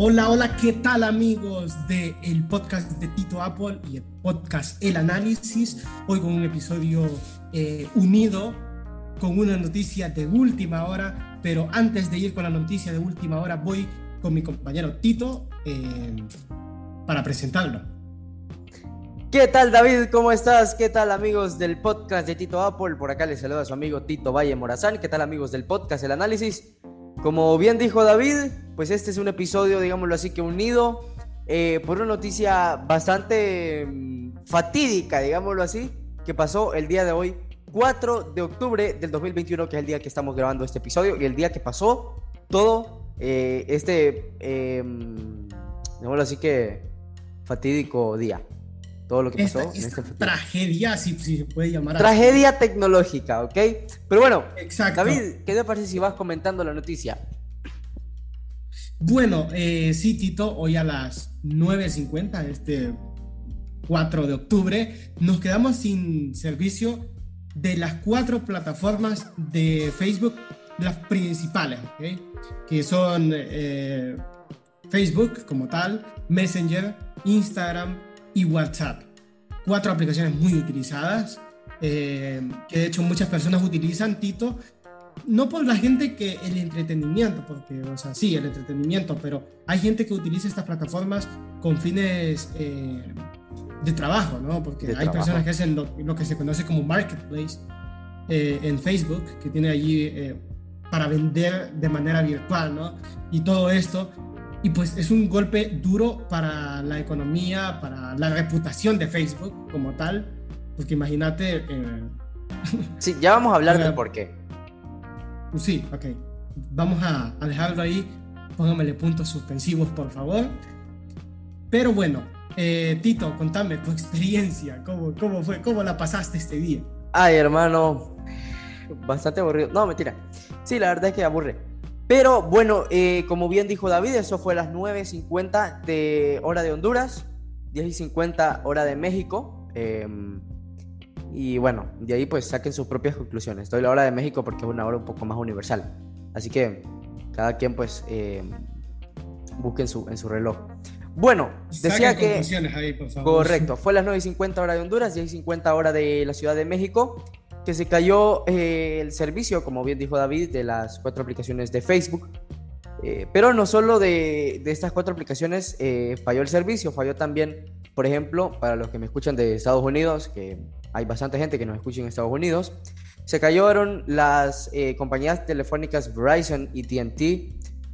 Hola, hola, ¿qué tal amigos del el podcast de Tito Apple y el podcast El Análisis? Hoy con un episodio eh, unido con una noticia de última hora, pero antes de ir con la noticia de última hora voy con mi compañero Tito eh, para presentarlo. ¿Qué tal David? ¿Cómo estás? ¿Qué tal amigos del podcast de Tito Apple? Por acá les saluda a su amigo Tito Valle Morazán. ¿Qué tal amigos del podcast El Análisis? Como bien dijo David, pues este es un episodio, digámoslo así, que unido eh, por una noticia bastante mm, fatídica, digámoslo así, que pasó el día de hoy, 4 de octubre del 2021, que es el día que estamos grabando este episodio y el día que pasó todo eh, este, eh, digámoslo así que fatídico día todo lo que pasó en este tragedia, si, se puede llamar Tragedia tecnológica, ¿ok? Pero bueno, Exacto. David, ¿qué te parece si vas comentando la noticia? Bueno, eh, sí, Tito, hoy a las 9.50, este 4 de octubre, nos quedamos sin servicio de las cuatro plataformas de Facebook, las principales. Que son eh, Facebook como tal, Messenger, Instagram, y WhatsApp. Cuatro aplicaciones muy utilizadas, eh, que de hecho muchas personas utilizan, Tito, no por la gente que el entretenimiento, porque, o sea, sí, el entretenimiento, pero hay gente que utiliza estas plataformas con fines eh, de trabajo, ¿no? Porque hay personas que hacen lo, que se conoce como marketplace eh, en Facebook, que tiene allí para vender de manera virtual, ¿no? Y todo esto y pues es un golpe duro para la economía, para la reputación de Facebook como tal, porque imagínate... Eh, sí, ya vamos a hablar del por qué. Sí, ok. Vamos a, dejarlo ahí. Póngamele puntos suspensivos, por favor. Pero bueno, eh, Tito, contame tu experiencia. ¿Cómo, ¿Cómo fue? ¿Cómo la pasaste este día? Ay, hermano. Bastante aburrido. No, mentira. Sí, la verdad es que aburre. Pero bueno, eh, como bien dijo David, eso fue a las 9.50 de hora de Honduras, 10.50 hora de México. Em, y bueno, de ahí pues saquen sus propias conclusiones. Doy la hora de México porque es una hora un poco más universal. Así que cada quien pues eh, busque en su, en su reloj. Bueno, decía que... Ahí, por favor. Correcto, fue a las 9.50 hora de Honduras, 10.50 hora de la Ciudad de México que se cayó eh, el servicio, como bien dijo David, de las cuatro aplicaciones de Facebook. Eh, pero no solo de, de, estas cuatro aplicaciones eh, falló el servicio, falló también, por ejemplo, para los que me escuchan de Estados Unidos, que hay bastante gente que nos escucha en Estados Unidos, se cayeron las compañías telefónicas Verizon y TNT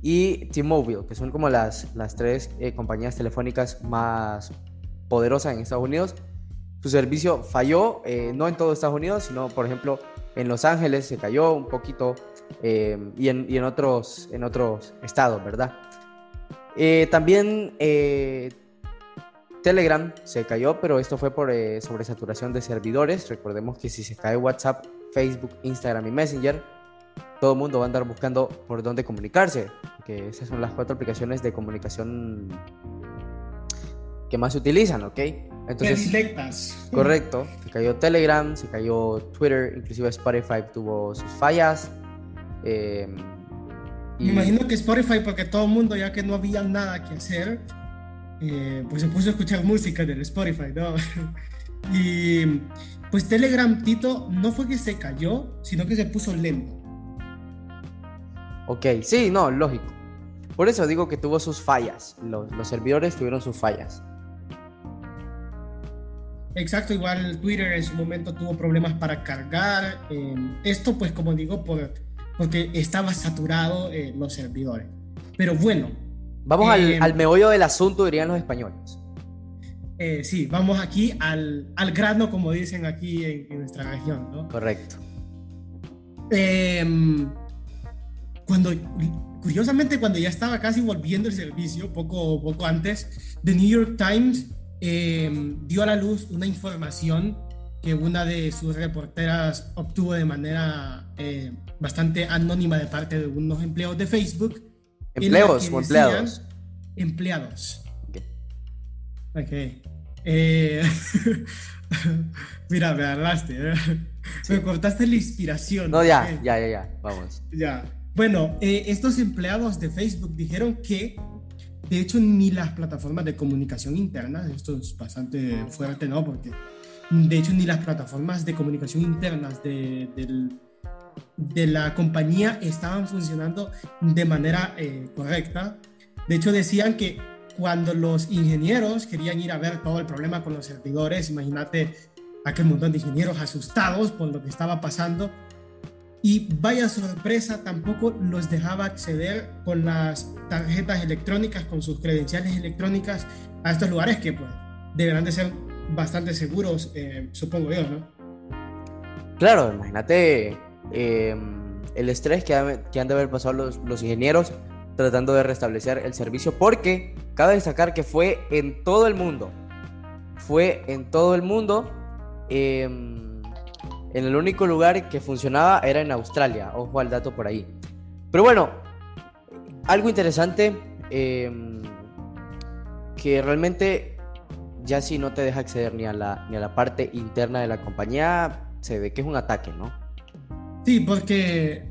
y T-Mobile, que son como las, las tres compañías telefónicas más poderosas en Estados Unidos su servicio falló, eh, no en todo Estados Unidos, sino por ejemplo en Los Ángeles se cayó un poquito eh, y, en, y, en, otros, en otros estados, ¿verdad? Eh, también Telegram se cayó, pero esto fue por sobresaturación de servidores. Recordemos que si se cae WhatsApp, Facebook, Instagram y Messenger, todo el mundo va a andar buscando por dónde comunicarse, que esas son las cuatro aplicaciones de comunicación que más se utilizan, ¿ok? Entonces, Correcto. Se cayó Telegram, se cayó Twitter, inclusive Spotify tuvo sus fallas. Em, Me imagino que Spotify, porque todo el mundo, ya que no había nada que hacer, eh, pues se puso a escuchar música del Spotify, ¿no? y pues Telegram, Tito, no fue que se cayó, sino que se puso lento. Ok, sí, no, lógico. Por eso digo que tuvo sus fallas. Los, los servidores tuvieron sus fallas. Exacto, igual Twitter en su momento tuvo problemas para cargar. Eh, esto, pues, como digo, por, porque estaba saturado eh, los servidores. Pero bueno. Vamos al, eh, al, meollo del asunto, dirían los españoles. sí, vamos aquí al, al, grano, como dicen aquí en, nuestra región, ¿no? Correcto. Em, cuando, curiosamente, cuando ya estaba casi volviendo el servicio, poco, poco antes, The New York Times Em, dio a la luz una información que una de sus reporteras obtuvo de manera eh, bastante anónima de parte de unos empleados de Facebook. ¿Empleos o empleados? Empleados. Ok. Eh, mira, me agarraste. ¿eh? Me cortaste la inspiración. No, ya, ya, ya, ya. Vamos. Ya. Bueno, estos empleados de Facebook dijeron que de hecho, ni las plataformas de comunicación interna, esto es bastante fuerte, ¿no? Porque de hecho, ni las plataformas de comunicación internas de, de la compañía estaban funcionando de manera eh, correcta. De hecho, decían que cuando los ingenieros querían ir a ver todo el problema con los servidores, imagínate aquel montón de ingenieros asustados por lo que estaba pasando, y vaya sorpresa, tampoco los dejaba acceder con las tarjetas electrónicas, con sus credenciales electrónicas a estos lugares que pues, deberán de ser bastante seguros, eh, supongo yo, ¿no? Claro, imagínate em, el estrés que, han de haber pasado los, ingenieros tratando de restablecer el servicio, porque cabe destacar que fue en todo el mundo. Fue en todo el mundo. Eh, en el único lugar que funcionaba era en Australia. Ojo al dato por ahí. Pero bueno, algo interesante em, que realmente ya si no te deja acceder ni a, la, ni a la parte interna de la compañía, se ve que es un ataque, ¿no? Sí, porque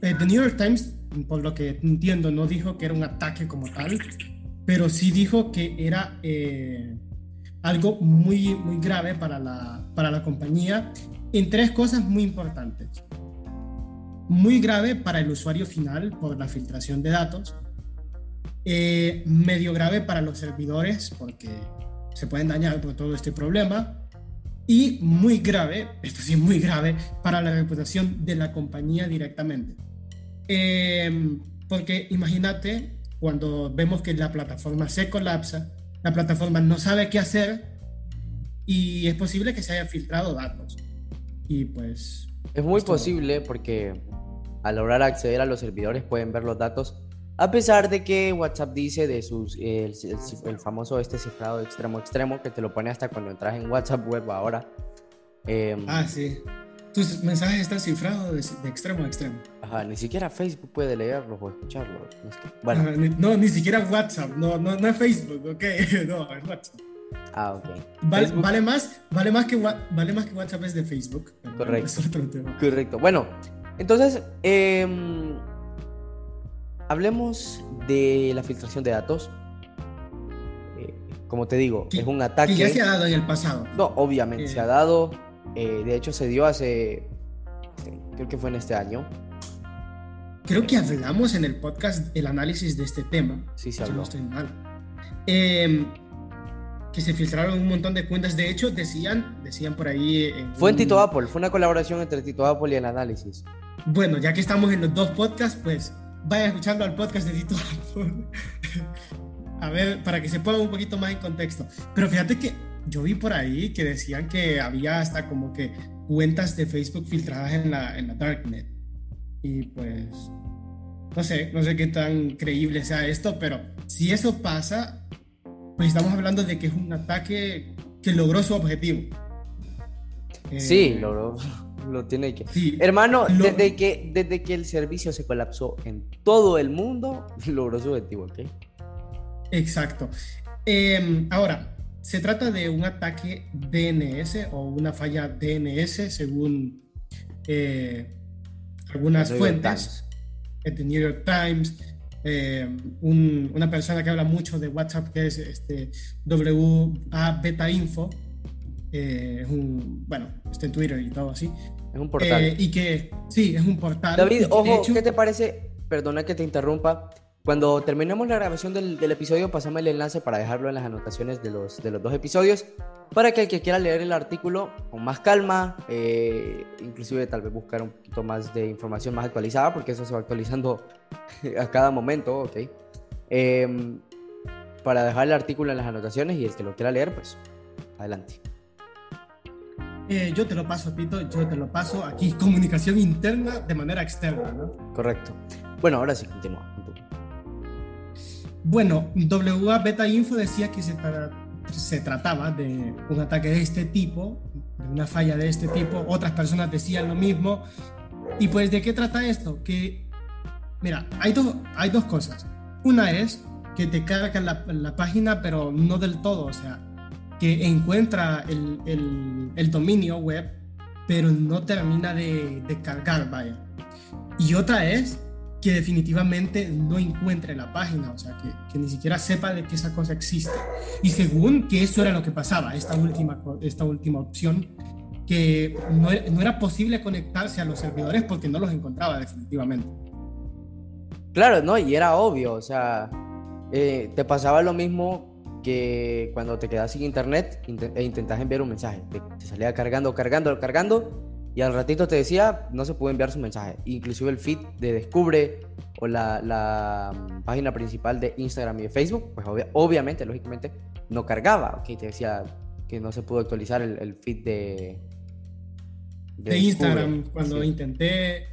eh, The New York Times, por lo que entiendo, no dijo que era un ataque como tal, pero sí dijo que era eh, algo muy, muy grave para la, para la compañía en tres cosas muy importantes. Muy grave para el usuario final por la filtración de datos. Eh, medio grave para los servidores porque se pueden dañar por todo este problema. Y muy grave, esto sí muy grave, para la reputación de la compañía directamente. Eh, porque imagínate cuando vemos que la plataforma se colapsa, la plataforma no sabe qué hacer y es posible que se hayan filtrado datos. Y pues... Es muy posible porque al lograr acceder a los servidores pueden ver los datos, a pesar de que WhatsApp dice de sus, el, famoso este cifrado extremo extremo, que te lo pone hasta cuando entras en WhatsApp web ahora. Em, ah, sí. Tus mensajes están cifrados de, extremo a extremo. Ajá, ni siquiera Facebook puede leerlos o escucharlos. bueno. no, ni siquiera WhatsApp, no, no, no es Facebook, ok, no, es WhatsApp. Ah, ok. Vale, más, vale, más que, vale más que WhatsApp es de Facebook. Correcto. Correcto. Bueno, entonces, em, hablemos de la filtración de datos. Eh, como te digo, es un ataque. Que ya se ha dado en el pasado. No, obviamente se ha eh. dado. Eh, de hecho, se dio hace. Creo que fue en este año. Creo que hablamos en el podcast el análisis de este tema. Sí, se habló. Si no estoy mal. Eh, que se filtraron un montón de cuentas. De hecho, decían, decían por ahí. fue en Tito Apple, fue una colaboración entre Tito Apple y el análisis. Bueno, ya que estamos en los dos podcasts, pues vaya escuchando al podcast de Tito. A ver, para que se ponga un poquito más en contexto. Pero fíjate que yo vi por ahí que decían que había hasta como que cuentas de Facebook filtradas en la, en la Darknet. Y pues, no sé, no sé qué tan creíble sea esto, pero si eso pasa, pues estamos hablando de que es un ataque que logró su objetivo. Sí, eh, logró, lo tiene que. Hermano, desde, que, desde que el servicio se colapsó en todo el mundo, logró su objetivo, ¿ok? Exacto. Em, ahora, se trata de un ataque DNS o una falla DNS según eh, algunas fuentes. The New York Times, eh, una persona que habla mucho de WhatsApp, que es este WA Beta Info, eh, es un, bueno, está en Twitter y todo así. Es un portal. Eh, y que, sí, es un portal. David, ojo, ¿qué te parece? Perdona que te interrumpa. Cuando terminemos la grabación del, del, episodio, pasame el enlace para dejarlo en las anotaciones de los, de los dos episodios, para que el que quiera leer el artículo con más calma, eh, inclusive tal vez buscar un poquito más de información más actualizada, porque eso se va actualizando a cada momento, ¿ok? Em, para dejar el artículo en las anotaciones y el que lo quiera leer, pues adelante. Eh, yo te lo paso, Pito, yo te lo paso aquí, comunicación interna de manera externa, ¿no? Correcto. Bueno, ahora sí, continúa. Bueno, WA Beta Info decía que se, se, trataba de un ataque de este tipo, de una falla de este tipo. Otras personas decían lo mismo. Y pues, ¿de qué trata esto? Que, mira, hay, hay dos cosas. Una es que te carga la, la página, pero no del todo. O sea, que encuentra el, el, dominio web, pero no termina de, de cargar, vaya. Y otra es que definitivamente no encuentre la página, o sea, que, ni siquiera sepa de que esa cosa existe. Y según que eso era lo que pasaba, esta última, esta última opción, que no, no era posible conectarse a los servidores porque no los encontraba definitivamente. Claro, no, y era obvio, o sea, eh, te pasaba lo mismo que cuando te quedas sin internet e intentas enviar un mensaje. Te, salía cargando, cargando, cargando y al ratito te decía no se puede enviar su mensaje. Inclusive el feed de Descubre o la, la mm, página principal de Instagram y de Facebook, pues obviamente, lógicamente, no cargaba. Okay, te decía que no se pudo actualizar el, feed de... De, Instagram, cuando intenté...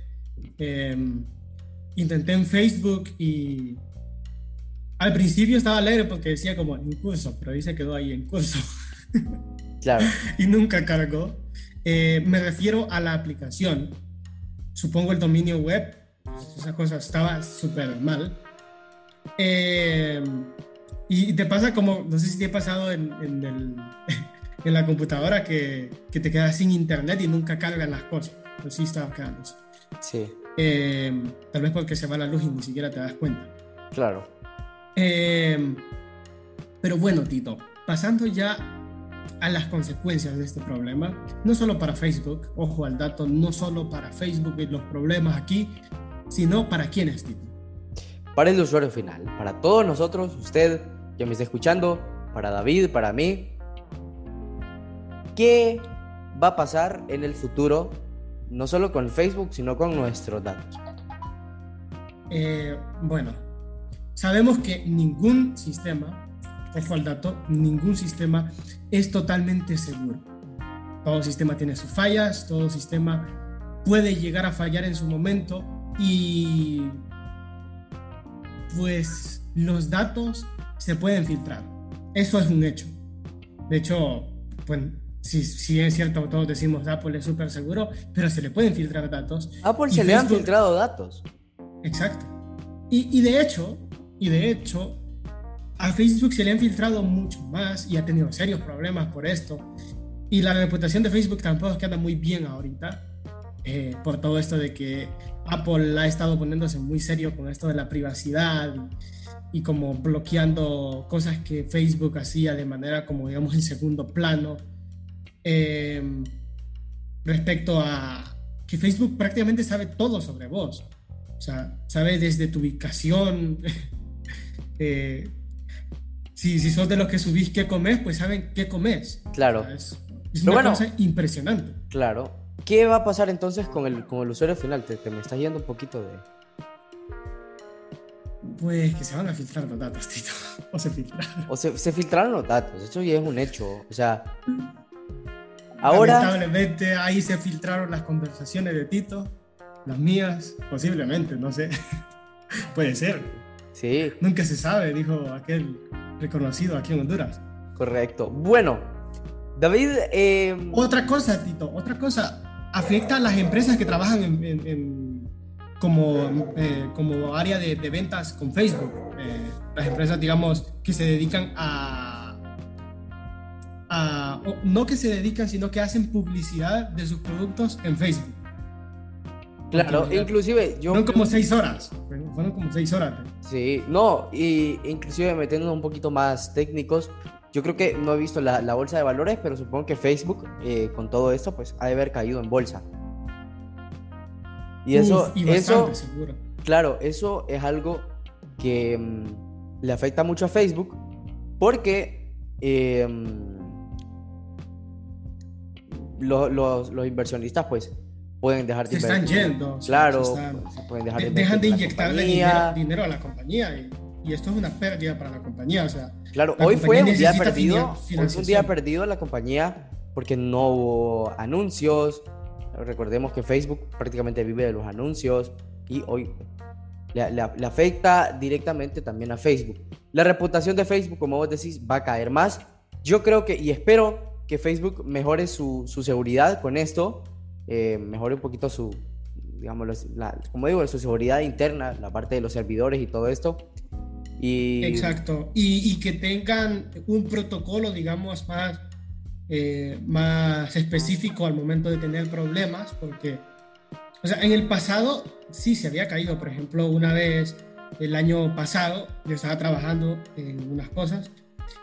Em, intenté en Facebook y al principio estaba alegre porque decía como en curso, pero ahí se quedó ahí en curso. Claro. y nunca cargó. Eh, me refiero a la aplicación. Supongo el dominio web, esa cosa estaba súper mal. Eh, y te pasa como, no sé si te ha pasado en, en, el, en la computadora que, que, te quedas sin internet y nunca cargan las cosas. Pues sí estaba quedando. Sí. Eh, tal vez porque se va la luz y ni siquiera te das cuenta. Claro. Eh, pero bueno, Tito, pasando ya a las consecuencias de este problema, no solo para Facebook, ojo al dato, no solo para Facebook y los problemas aquí, sino para quiénes, Tito. Para el usuario final, para todos nosotros, usted que me está escuchando, para David, para mí, ¿qué va a pasar en el futuro, no solo con Facebook, sino con nuestros datos? Eh, bueno, Sabemos que ningún sistema, ojo al dato, ningún sistema es totalmente seguro. Todo sistema tiene sus fallas, todo sistema puede llegar a fallar en su momento y pues los datos se pueden filtrar. Eso es un hecho. De hecho, pues si, si es cierto, todos decimos Apple es súper seguro, pero se le pueden filtrar datos. Apple se le han filtrado datos. Exacto. Y, y, de hecho, y de hecho, a Facebook se le han filtrado mucho más y ha tenido serios problemas por esto. Y la reputación de Facebook tampoco es que anda muy bien ahorita, eh, por todo esto de que Apple ha estado poniéndose muy serio con esto de la privacidad y, como bloqueando cosas que Facebook hacía de manera como digamos en segundo plano. Em, respecto a que Facebook prácticamente sabe todo sobre vos. O sea, sabe desde tu ubicación, Eh, si, si sos de los que subís qué comes, pues saben qué comes. Claro. es, una cosa impresionante. Claro. ¿Qué va a pasar entonces con el, con el usuario final? Te, me estás yendo un poquito de... Pues que se van a filtrar los datos, Tito. O se filtraron. O se, se filtraron los datos. Eso ya es un hecho. O sea... Ahora... Lamentablemente ahí se filtraron las conversaciones de Tito. Las mías, posiblemente, no sé. Puede ser. Sí. Nunca se sabe, dijo aquel reconocido aquí en Honduras. Correcto. Bueno, David... Eh, otra cosa, Tito, otra cosa. Afecta a las empresas que trabajan en, como, eh, como área de, ventas con Facebook. Eh, las empresas, digamos, que se dedican a... a no que se dedican, sino que hacen publicidad de sus productos en Facebook. Claro, inclusive yo... Fueron como seis horas, fueron como seis horas. Sí, no, y inclusive metiéndonos un poquito más técnicos, yo creo que no he visto la, bolsa de valores, pero supongo que Facebook, eh, con todo esto, pues ha de haber caído en bolsa. Y eso, eso, claro, eso es algo que mm, le afecta mucho a Facebook, porque em, los, los inversionistas, pues, pueden dejar de se están yendo. Claro, pueden dejar de, dejan de inyectarle dinero, a la compañía y, esto es una pérdida para la compañía. O sea, claro, hoy fue un día perdido, hoy fue un día perdido la compañía porque no hubo anuncios. Recordemos que Facebook prácticamente vive de los anuncios y hoy le, afecta directamente también a Facebook. La reputación de Facebook, como vos decís, va a caer más. Yo creo que y espero que Facebook mejore su, su seguridad con esto eh, mejore un poquito su, digamos, como digo, su seguridad interna, la parte de los servidores y todo esto. Y... Exacto, y, que tengan un protocolo, digamos, más, eh, más específico al momento de tener problemas, porque O sea, en el pasado sí se había caído. Por ejemplo, una vez el año pasado yo estaba trabajando en unas cosas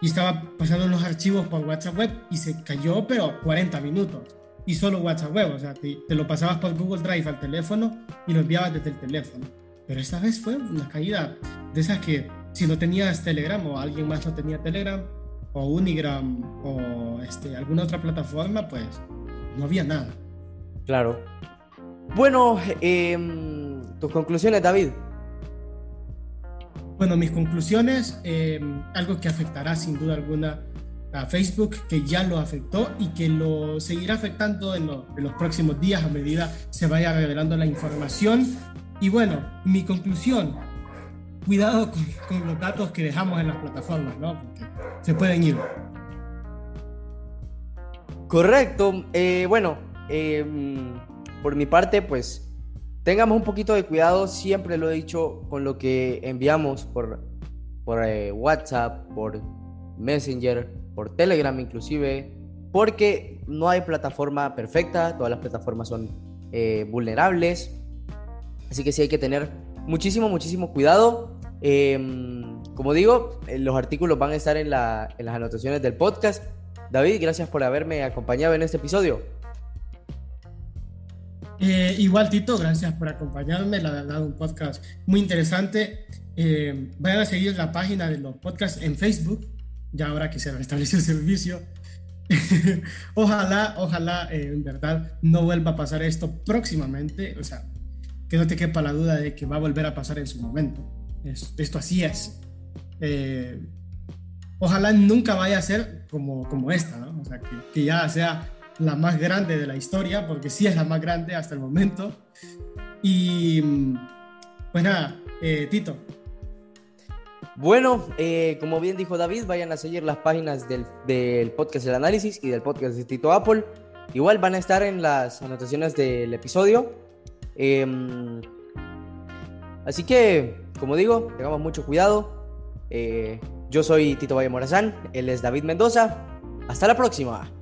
y estaba pasando los archivos por WhatsApp Web y se cayó, pero 40 minutos. Y solo WhatsApp Web, o sea, te, te lo pasabas por Google Drive al teléfono y lo enviabas desde el teléfono. Pero esta vez fue una caída de esas que si no tenías Telegram o alguien más no tenía Telegram o Unigram o este, alguna otra plataforma, pues no había nada. Claro. Bueno, em, tus conclusiones, David. Bueno, mis conclusiones, em, algo que afectará sin duda alguna a Facebook, que ya lo afectó y que lo seguirá afectando en, los próximos días a medida se vaya revelando la información. Y bueno, mi conclusión, cuidado con, los datos que dejamos en las plataformas, ¿no? Porque se pueden ir. Correcto. Eh, bueno, em, por mi parte, pues tengamos un poquito de cuidado, siempre lo he dicho, con lo que enviamos por, por eh, WhatsApp, por Messenger, por Telegram inclusive, porque no hay plataforma perfecta, todas las plataformas son eh, vulnerables, así que sí hay que tener muchísimo, muchísimo cuidado. Em, como digo, eh, los artículos van a estar en, las anotaciones del podcast. David, gracias por haberme acompañado en este episodio. Eh, igual, Tito, gracias por acompañarme. La verdad, un podcast muy interesante. Eh, vayan a seguir la página de los podcasts en Facebook, ya ahora que se restablece el servicio. ojalá, ojalá, en verdad, no vuelva a pasar esto próximamente. O sea, que no te quepa la duda de que va a volver a pasar en su momento. esto así es. Eh, ojalá nunca vaya a ser como, como esta, ¿no? O sea, que, que, ya sea la más grande de la historia, porque sí es la más grande hasta el momento. Y pues nada, eh, Tito. Bueno, eh, como bien dijo David, vayan a seguir las páginas del, del podcast del análisis y del podcast de Tito Apple. Igual van a estar en las anotaciones del episodio. Em, así que, como digo, tengamos mucho cuidado. Eh, yo soy Tito Valle Morazán, él es David Mendoza. Hasta la próxima.